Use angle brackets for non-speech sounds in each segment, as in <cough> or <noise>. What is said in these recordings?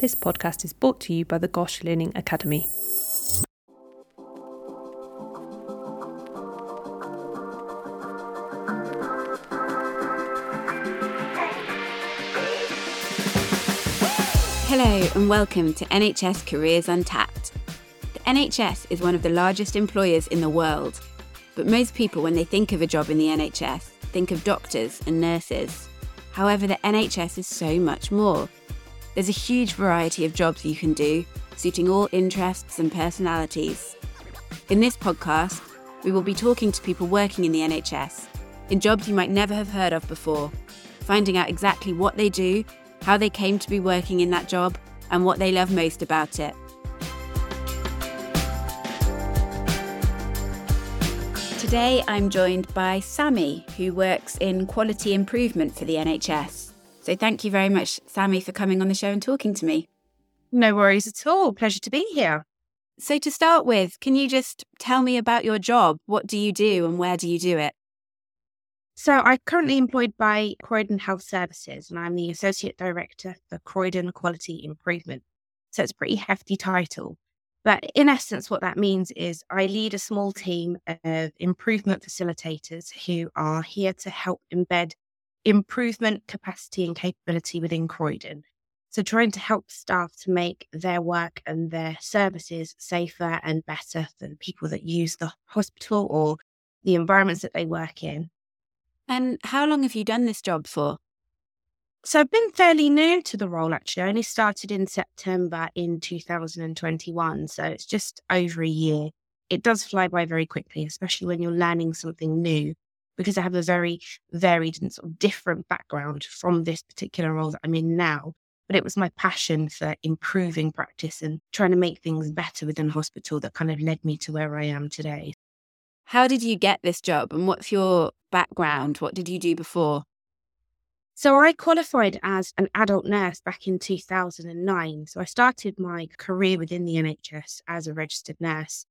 This podcast is brought to you by the GOSH Learning Academy. Hello, and welcome to NHS Careers Untapped. The NHS is one of the largest employers in the world, but most people, when they think of a job in the NHS, think of doctors and nurses. However, the NHS is so much more. There's a huge variety of jobs you can do, suiting all interests and personalities. In this podcast, we will be talking to people working in the NHS, in jobs you might never have heard of before, finding out exactly what they do, how they came to be working in that job, and what they love most about it. Today, I'm joined by Sammy, who works in quality improvement for the NHS. So thank you very much, Sammy, for coming on the show and talking to me. No worries at all. Pleasure to be here. So, to start with, can you just tell me about your job? What do you do and where do you do it? So, I'm currently employed by Croydon Health Services and I'm the Associate Director for Croydon Quality Improvement. So, it's a pretty hefty title. But in essence, what that means is I lead a small team of improvement facilitators who are here to help embed improvement capacity and capability within Croydon. So, trying to help staff to make their work and their services safer and better for the people that use the hospital or the environments that they work in. And how long have you done this job for? So, I've been fairly new to the role actually. I only started in September in 2021. So, it's just over a year. It does fly by very quickly, especially when you're learning something new because I have a very varied and sort of different background from this particular role that I'm in now. But it was my passion for improving practice and trying to make things better within hospital that kind of led me to where I am today. How did you get this job and what's your background? What did you do before? So I qualified as an adult nurse back in 2009. So I started my career within the NHS as a registered nurse.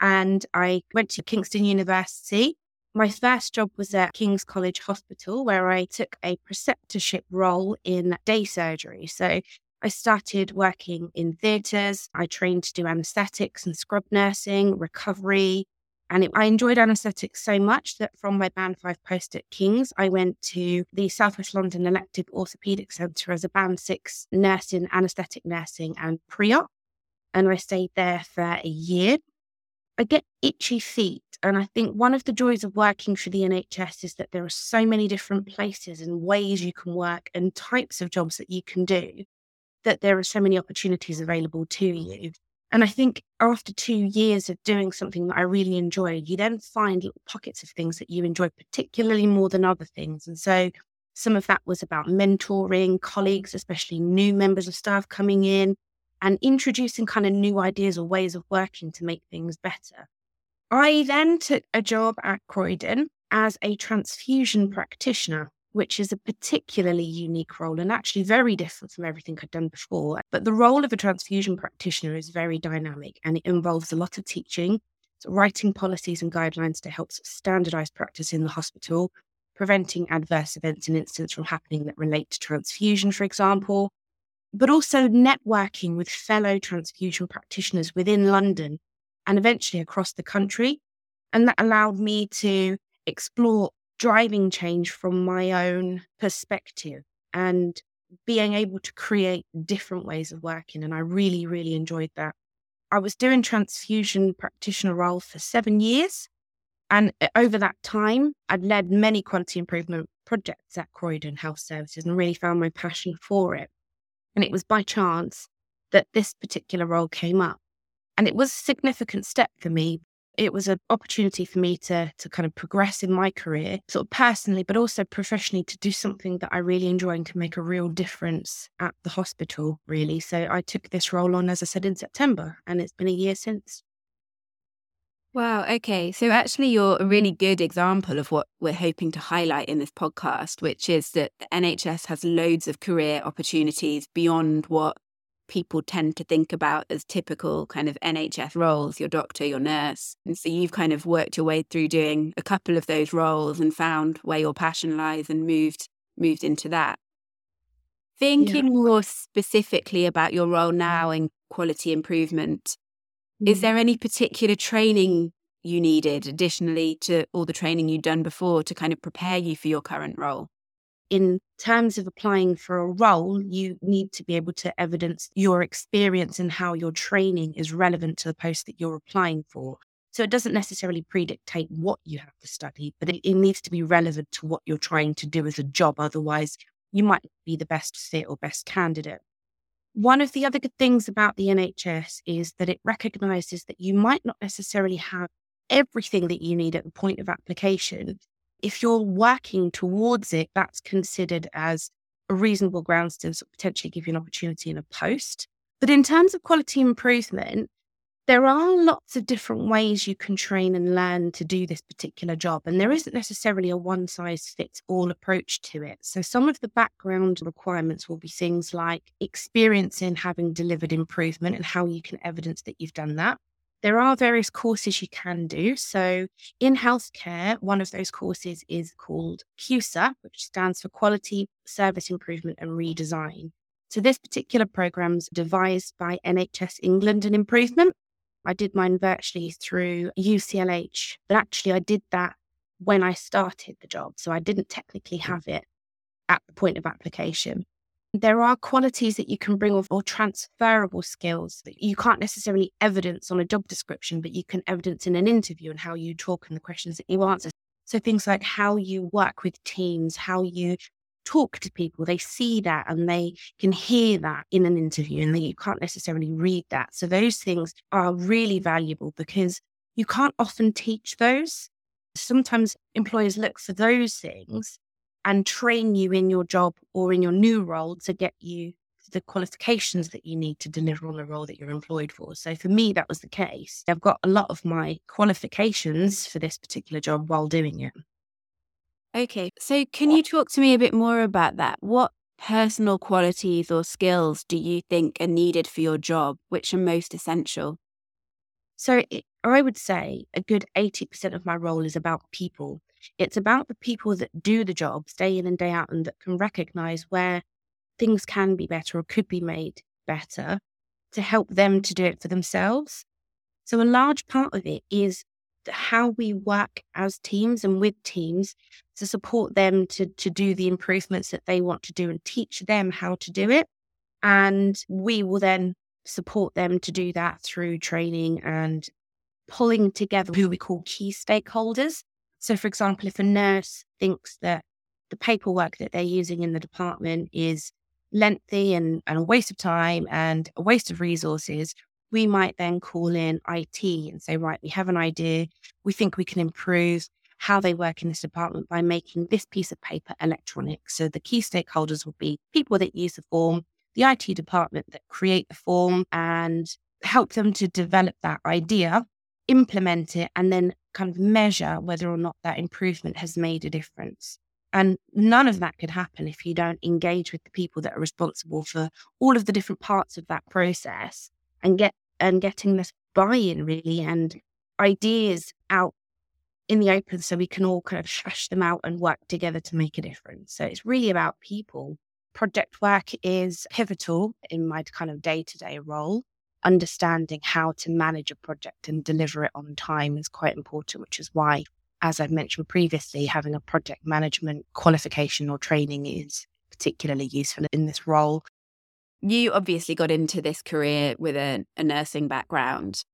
And I went to Kingston University my first job was at King's College Hospital, where I took a preceptorship role in day surgery. So I started working in theatres. I trained to do anaesthetics and scrub nursing, recovery. And it, I enjoyed anaesthetics so much that from my Band 5 post at King's, I went to the Southwest London Elective Orthopaedic Centre as a Band 6 nurse in anaesthetic nursing and pre op. And I stayed there for a year. I get itchy feet and I think one of the joys of working for the NHS is that there are so many different places and ways you can work and types of jobs that you can do that there are so many opportunities available to you. And I think after two years of doing something that I really enjoyed, you then find little pockets of things that you enjoy particularly more than other things. And so some of that was about mentoring colleagues, especially new members of staff coming in and introducing kind of new ideas or ways of working to make things better. I then took a job at Croydon as a transfusion mm. practitioner, which is a particularly unique role and actually very different from everything I'd done before. But the role of a transfusion practitioner is very dynamic and it involves a lot of teaching, so writing policies and guidelines to help standardize practice in the hospital, preventing adverse events and incidents from happening that relate to transfusion, for example, but also networking with fellow transfusion practitioners within London and eventually across the country. And that allowed me to explore driving change from my own perspective and being able to create different ways of working. And I really, really enjoyed that. I was doing transfusion practitioner role for seven years. And uh, over that time, I'd led many quality improvement projects at Croydon Health Services and really found my passion for it. And it was by chance that this particular role came up. And it was a significant step for me. It was an opportunity for me to, to kind of progress in my career, sort of personally, but also professionally, to do something that I really enjoy and can make a real difference at the hospital, really. So I took this role on, as I said, in September, and it's been a year since. Wow. Okay. So actually, you're a really good example of what we're hoping to highlight in this podcast, which is that the NHS has loads of career opportunities beyond what people tend to think about as typical kind of NHS roles, your doctor, your nurse. And so you've kind of worked your way through doing a couple of those roles and found where your passion lies and moved moved into that. Thinking yeah. more specifically about your role now in quality improvement, mm. is there any particular training you needed additionally to all the training you'd done before to kind of prepare you for your current role? In terms of applying for a role, you need to be able to evidence your experience and how your training is relevant to the post that you're applying for. So it doesn't necessarily predictate what you have to study, but it, it, needs to be relevant to what you're trying to do as a job. Otherwise, you might be the best fit or best candidate. One of the other good things about the NHS is that it recognizes that you might not necessarily have everything that you need at the point of application. If you're working towards it, that's considered as a reasonable grounds to potentially give you an opportunity in a post. But in terms of quality improvement, there are lots of different ways you can train and learn to do this particular job, and there isn't necessarily a one size fits all approach to it. So, some of the background requirements will be things like experience in having delivered improvement and how you can evidence that you've done that. There are various courses you can do. So, in healthcare, one of those courses is called QSIR, which stands for Quality, Service Improvement and Redesign. So, this particular program is devised by NHS England and Improvement. I did mine virtually through UCLH, but actually, I did that when I started the job. So, I didn't technically mm. have it at the point of application. There are qualities that you can bring or, or transferable skills that you can't necessarily evidence on a job description, but you can evidence in an interview and how you talk and the questions that you answer. So, things like how you work with teams, how you talk to people. They see that and they can hear that in an interview and that you can't necessarily read that. So those things are really valuable because you can't often teach those. Sometimes employers look for those things and train you in your job or in your new role to get you the qualifications that you need to deliver on the role that you're employed for. So for me, that was the case. I've got a lot of my qualifications for this particular job while doing it. Okay. So, can you talk to me a bit more about that? What personal qualities or skills do you think are needed for your job, which are most essential? So, it, I would say a good 80% of my role is about people. It's about the people that do the jobs day in and day out and that can recognize where things can be better or could be made better to help them to do it for themselves. So, a large part of it is how we work as teams and with teams to support them to, to do the improvements that they want to do and teach them how to do it. And we will then support them to do that through training and pulling together who we call key stakeholders. So, for example, if a nurse thinks that the paperwork that they're using in the department is lengthy and, and a waste of time and a waste of resources, we might then call in IT and say, right, we have an idea. We think we can improve how they work in this department by making this piece of paper electronic. So the key stakeholders will be people that use the form, the IT department that create the form and help them to develop that idea, implement it, and then kind of measure whether or not that improvement has made a difference. And none of that could happen if you don't engage with the people that are responsible for all of the different parts of that process and get and getting this buy-in really and ideas out in the open so we can all kind of hash them out and work together to make a difference. So it's really about people. Project work is pivotal in my kind of day to day role. Understanding how to manage a project and deliver it on time is quite important, which is why, as I've mentioned previously, having a project management qualification or training is particularly useful in this role. You obviously got into this career with a, a nursing background.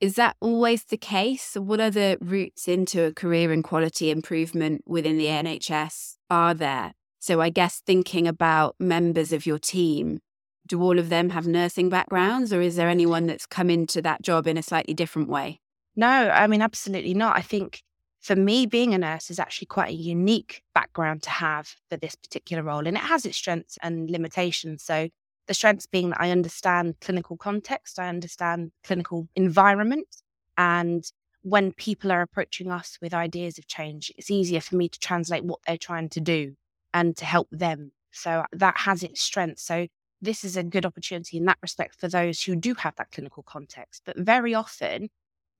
Is that always the case? What other routes into a career in quality improvement within the NHS are there? So, I guess thinking about members of your team, do all of them have nursing backgrounds, or is there anyone that's come into that job in a slightly different way? No, I mean, absolutely not. I think for me, being a nurse is actually quite a unique background to have for this particular role, and it has its strengths and limitations. So, the strengths being that I understand clinical context, I understand clinical environment. And when people are approaching us with ideas of change, it's easier for me to translate what they're trying to do and to help them. So that has its strengths. So this is a good opportunity in that respect for those who do have that clinical context. But very often,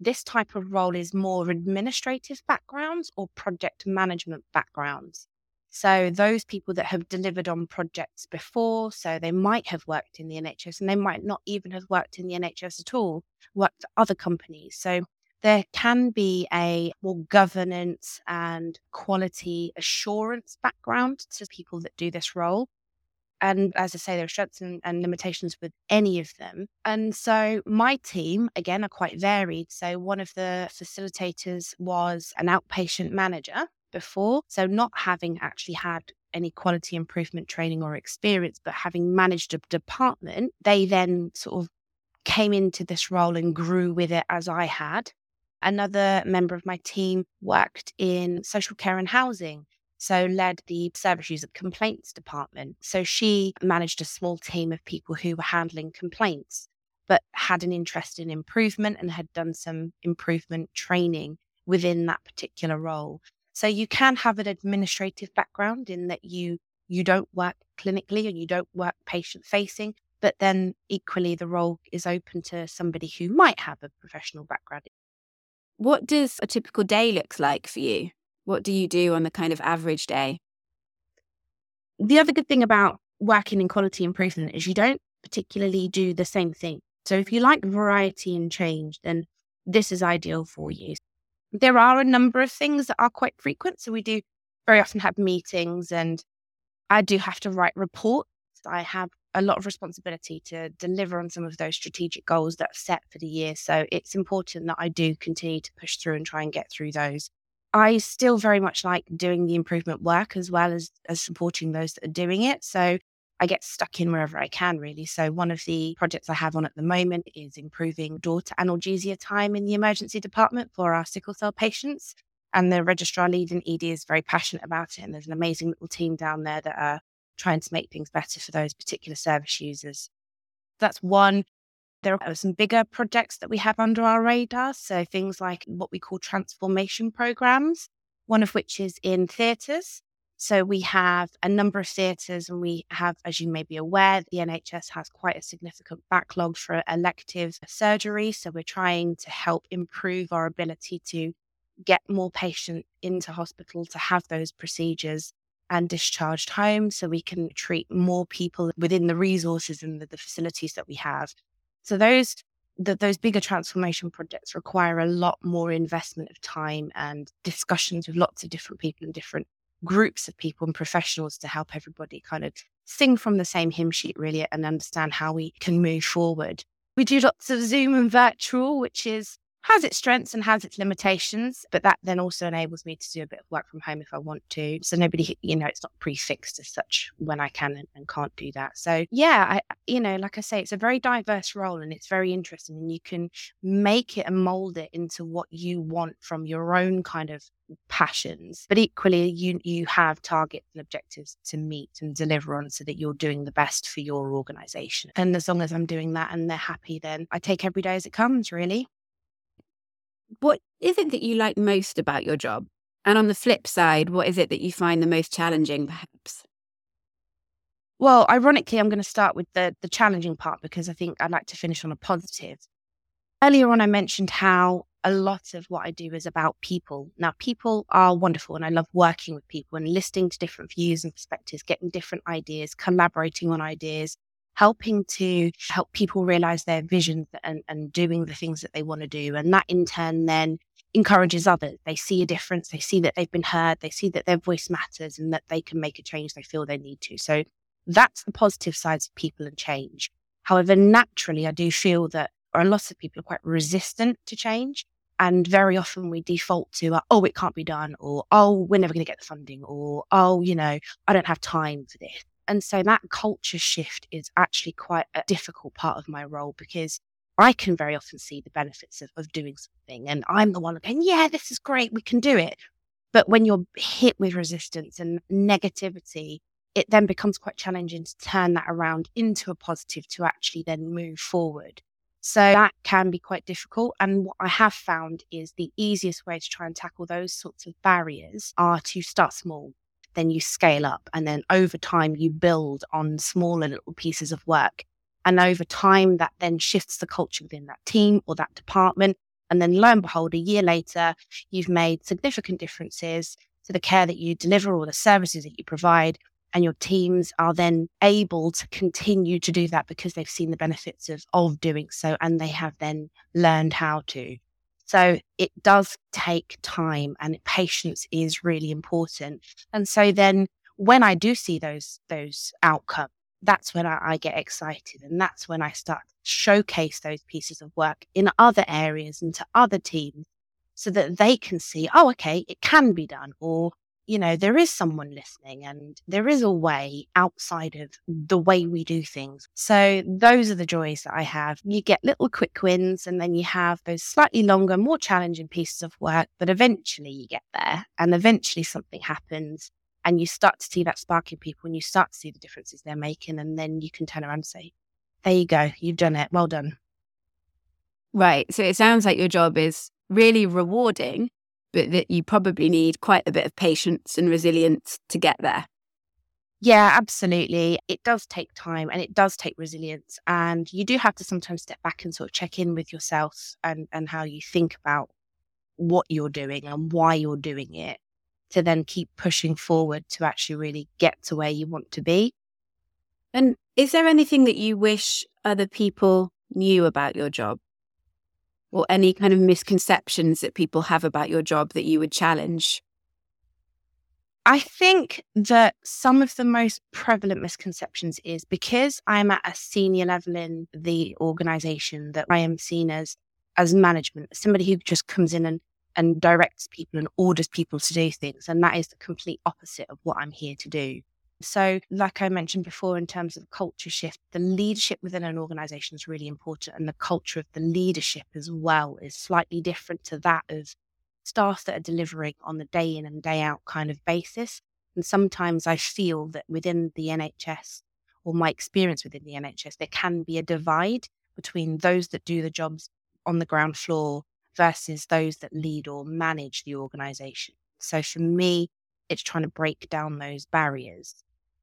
this type of role is more administrative backgrounds or project management backgrounds. So those people that have delivered on projects before, so they might have worked in the NHS and they might not even have worked in the NHS at all, worked for other companies. So there can be a more governance and quality assurance background to people that do this role. And as I say, there are strengths and, and, limitations with any of them. And so my team, again, are quite varied. So one of the facilitators was an outpatient manager before. So, not having actually had any quality improvement training or experience, but having managed a department, they then sort of came into this role and grew with it as I had. Another member of my team worked in social care and housing. So, led the service user complaints department. So, she managed a small team of people who were handling complaints, but had an interest in improvement and had done some improvement training within that particular role. So you can have an administrative background in that you you don't work clinically and you don't work patient facing, but then equally the role is open to somebody who might have a professional background. What does a typical day look like for you? What do you do on the kind of average day? The other good thing about working in quality improvement is you don't particularly do the same thing. So if you like variety and change, then this is ideal for you. There are a number of things that are quite frequent. So we do very often have meetings and I do have to write reports. I have a lot of responsibility to deliver on some of those strategic goals that are set for the year. So it's important that I do continue to push through and try and get through those. I still very much like doing the improvement work as well as, as supporting those that are doing it. So I get stuck in wherever I can, really. So, one of the projects I have on at the moment is improving door to analgesia time in the emergency department for our sickle cell patients. And the registrar lead in ED is very passionate about it. And there's an amazing little team down there that are trying to make things better for those particular service users. That's one. There are some bigger projects that we have under our radar. So, things like what we call transformation programs, one of which is in theatres. So we have a number of theatres, and we have, as you may be aware, the NHS has quite a significant backlog for elective surgery. So we're trying to help improve our ability to get more patients into hospital to have those procedures and discharged home so we can treat more people within the resources and the, the facilities that we have. So those that those bigger transformation projects require a lot more investment of time and discussions with lots of different people and different groups of people and professionals to help everybody kind of sing from the same hymn sheet, really, and understand how we can move forward. We do lots of Zoom and virtual, which is has its strengths and has its limitations, but that then also enables me to do a bit of work from home if I want to. So nobody, you know, it's not prefixed as such when I can and, can't do that. So yeah, I, you know, like I say, it's a very diverse role and it's very interesting, and you can make it and mold it into what you want from your own kind of passions but equally you you have targets and objectives to meet and deliver on so that you're doing the best for your organization and as long as i'm doing that and they're happy then i take every day as it comes really what is it that you like most about your job? And on the flip side, what is it that you find the most challenging, perhaps? Well, ironically, I'm going to start with the, the challenging part because I think I'd like to finish on a positive. Earlier on, I mentioned how a lot of what I do is about people. Now, people are wonderful, and I love working with people and listening to different views and perspectives, getting different ideas, collaborating on ideas, helping to help people realize their visions and, and doing the things that they want to do. And that in turn then encourages others. They see a difference, they see that they've been heard, they see that their voice matters and that they can make a change they feel they need to. So that's the positive sides of people and change. However, naturally, I do feel that a lot of people are quite resistant to change. And very often we default to, uh, oh, it can't be done, or oh, we're never going to get the funding, or oh, you know, I don't have time for this. And so that culture shift is actually quite a difficult part of my role because I can very often see the benefits of, of doing something. And I'm the one going, yeah, this is great. We can do it. But when you're hit with resistance and negativity, it then becomes quite challenging to turn that around into a positive to actually then move forward. So that can be quite difficult. And what I have found is the easiest way to try and tackle those sorts of barriers are to start small then you scale up. And then over time, you build on smaller little pieces of work. And over time, that then shifts the culture within that team or that department. And then lo and behold, a year later, you've made significant differences. to the care that you deliver or the services that you provide and your teams are then able to continue to do that because they've seen the benefits of, of doing so and they have then learned how to. So it does take time and patience is really important. And so then when I do see those those outcomes, that's when I, I, get excited and that's when I start to showcase those pieces of work in other areas and to other teams so that they can see, oh, okay, it can be done, or you know, there is someone listening and there is a way outside of the way we do things. So those are the joys that I have. You get little quick wins and then you have those slightly longer, more challenging pieces of work, but eventually you get there and eventually something happens and you start to see that spark in people and you start to see the differences they're making. And then you can turn around and say, there you go, you've done it. Well done. Right. So it sounds like your job is really rewarding but that you probably need quite a bit of patience and resilience to get there. Yeah, absolutely. It does take time and it does take resilience. And you do have to sometimes step back and sort of check in with yourself and, and how you think about what you're doing and why you're doing it to then keep pushing forward to actually really get to where you want to be. And is there anything that you wish other people knew about your job? Or any kind of misconceptions that people have about your job that you would challenge? I think that some of the most prevalent misconceptions is because I'm at a senior level in the organization that I am seen as as management, somebody who just comes in and, and directs people and orders people to do things. And that is the complete opposite of what I'm here to do. So, like I mentioned before, in terms of culture shift, the leadership within an organization is really important. And the culture of the leadership as well is slightly different to that of staff that are delivering on the day in and day out kind of basis. And sometimes I feel that within the NHS or my experience within the NHS, there can be a divide between those that do the jobs on the ground floor versus those that lead or manage the organization. So for me, it's trying to break down those barriers.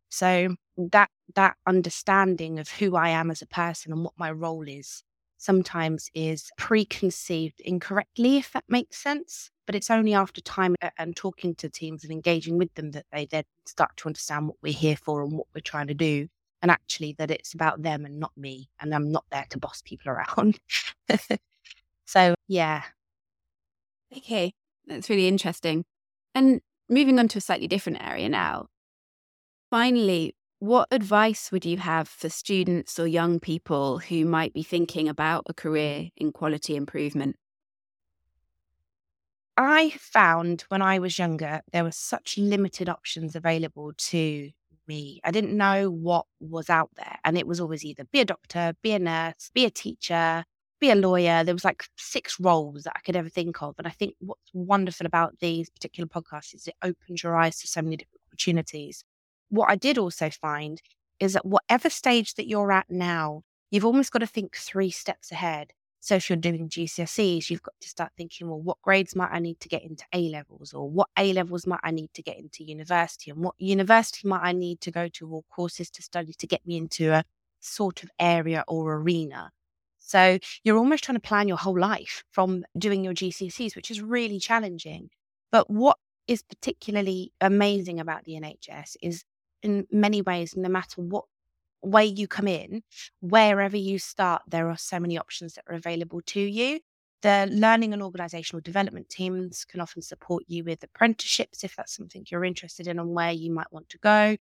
So that that understanding of who I am as a person and what my role is sometimes is preconceived incorrectly, if that makes sense. But it's only after time and talking to teams and engaging with them that they then start to understand what we're here for and what we're trying to do. And actually, that it's about them and not me. And I'm not there to boss people around. <laughs> so, yeah. Okay. That's really interesting. And moving on to a slightly different area now. Finally, what advice would you have for students or young people who might be thinking about a career in quality improvement? I found when I was younger, there were such limited options available to me. I didn't know what was out there. And it was always either be a doctor, be a nurse, be a teacher, be a lawyer. There was like six roles that I could ever think of. And I think what's wonderful about these particular podcasts is it opens your eyes to so many different opportunities. What I did also find is that whatever stage that you're at now, you've almost got to think three steps ahead. So if you're doing GCSEs, you've got to start thinking, well, what grades might I need to get into A levels, or what A levels might I need to get into university, and what university might I need to go to, or courses to study to get me into a sort of area or arena. So you're almost trying to plan your whole life from doing your GCSEs, which is really challenging. But what is particularly amazing about the NHS is in many ways, no matter what way you come in, wherever you start, there are so many options that are available to you. The learning and organizational development teams can often support you with apprenticeships if that's something you're interested in and where you might want to go.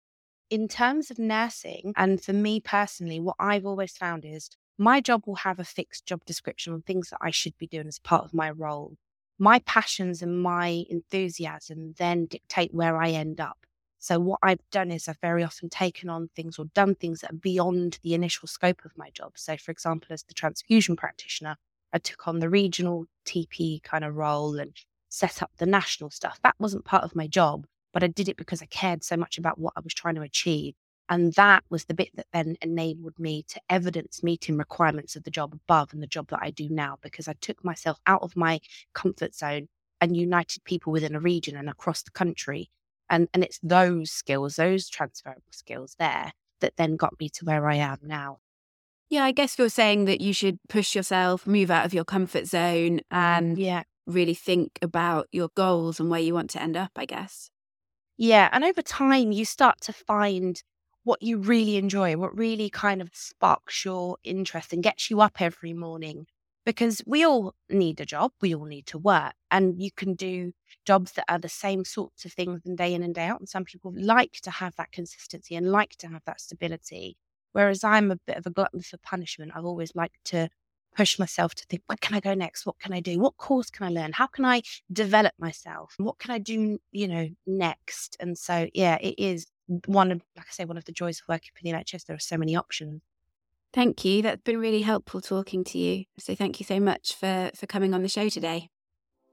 In terms of nursing, and for me personally, what I've always found is my job will have a fixed job description on things that I should be doing as part of my role. My passions and my enthusiasm then dictate where I end up. So, what I've done is I've very often taken on things or done things that are beyond the initial scope of my job. So, for example, as the transfusion practitioner, I took on the regional TP kind of role and set up the national stuff. That wasn't part of my job, but I did it because I cared so much about what I was trying to achieve. And that was the bit that then enabled me to evidence meeting requirements of the job above and the job that I do now, because I took myself out of my comfort zone and united people within a region and across the country. And, and it's those skills, those transferable skills there that then got me to where I am now. Yeah, I guess you're saying that you should push yourself, move out of your comfort zone, and yeah, really think about your goals and where you want to end up, I guess. Yeah. And over time, you start to find what you really enjoy, what really kind of sparks your interest and gets you up every morning. Because we all need a job, we all need to work, and you can do jobs that are the same sorts of things and day in and day out. And some people like to have that consistency and like to have that stability. Whereas I'm a bit of a glutton for punishment. I've always liked to push myself to think, where can I go next? What can I do? What course can I learn? How can I develop myself? What can I do, you know, next? And so, yeah, it is one of, like I say, one of the joys of working for the NHS. There are so many options. Thank you. That's been really helpful talking to you. So thank you so much for, for coming on the show today.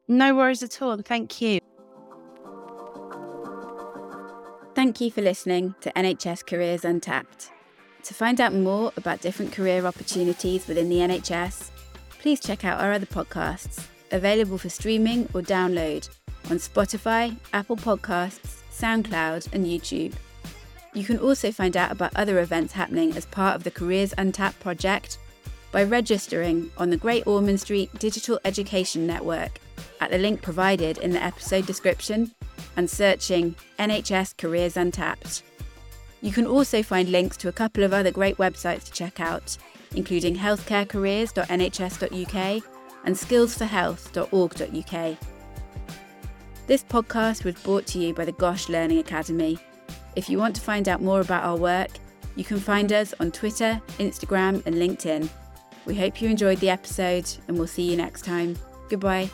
No worries at all. Thank you. Thank you for listening to NHS Careers Untapped. To find out more about different career opportunities within the NHS, please check out our other podcasts, available for streaming or download on Spotify, Apple Podcasts, SoundCloud, and YouTube. You can also find out about other events happening as part of the Careers Untapped project by registering on the Great Ormond Street Digital Education Network at the link provided in the episode description and searching NHS Careers Untapped. You can also find links to a couple of other great websites to check out, including healthcarecareers.nhs.uk and skillsforhealth.org.uk. This podcast was brought to you by the GOSH Learning Academy. If you want to find out more about our work, you can find us on Twitter, Instagram, and LinkedIn. We hope you enjoyed the episode, and we'll see you next time. Goodbye.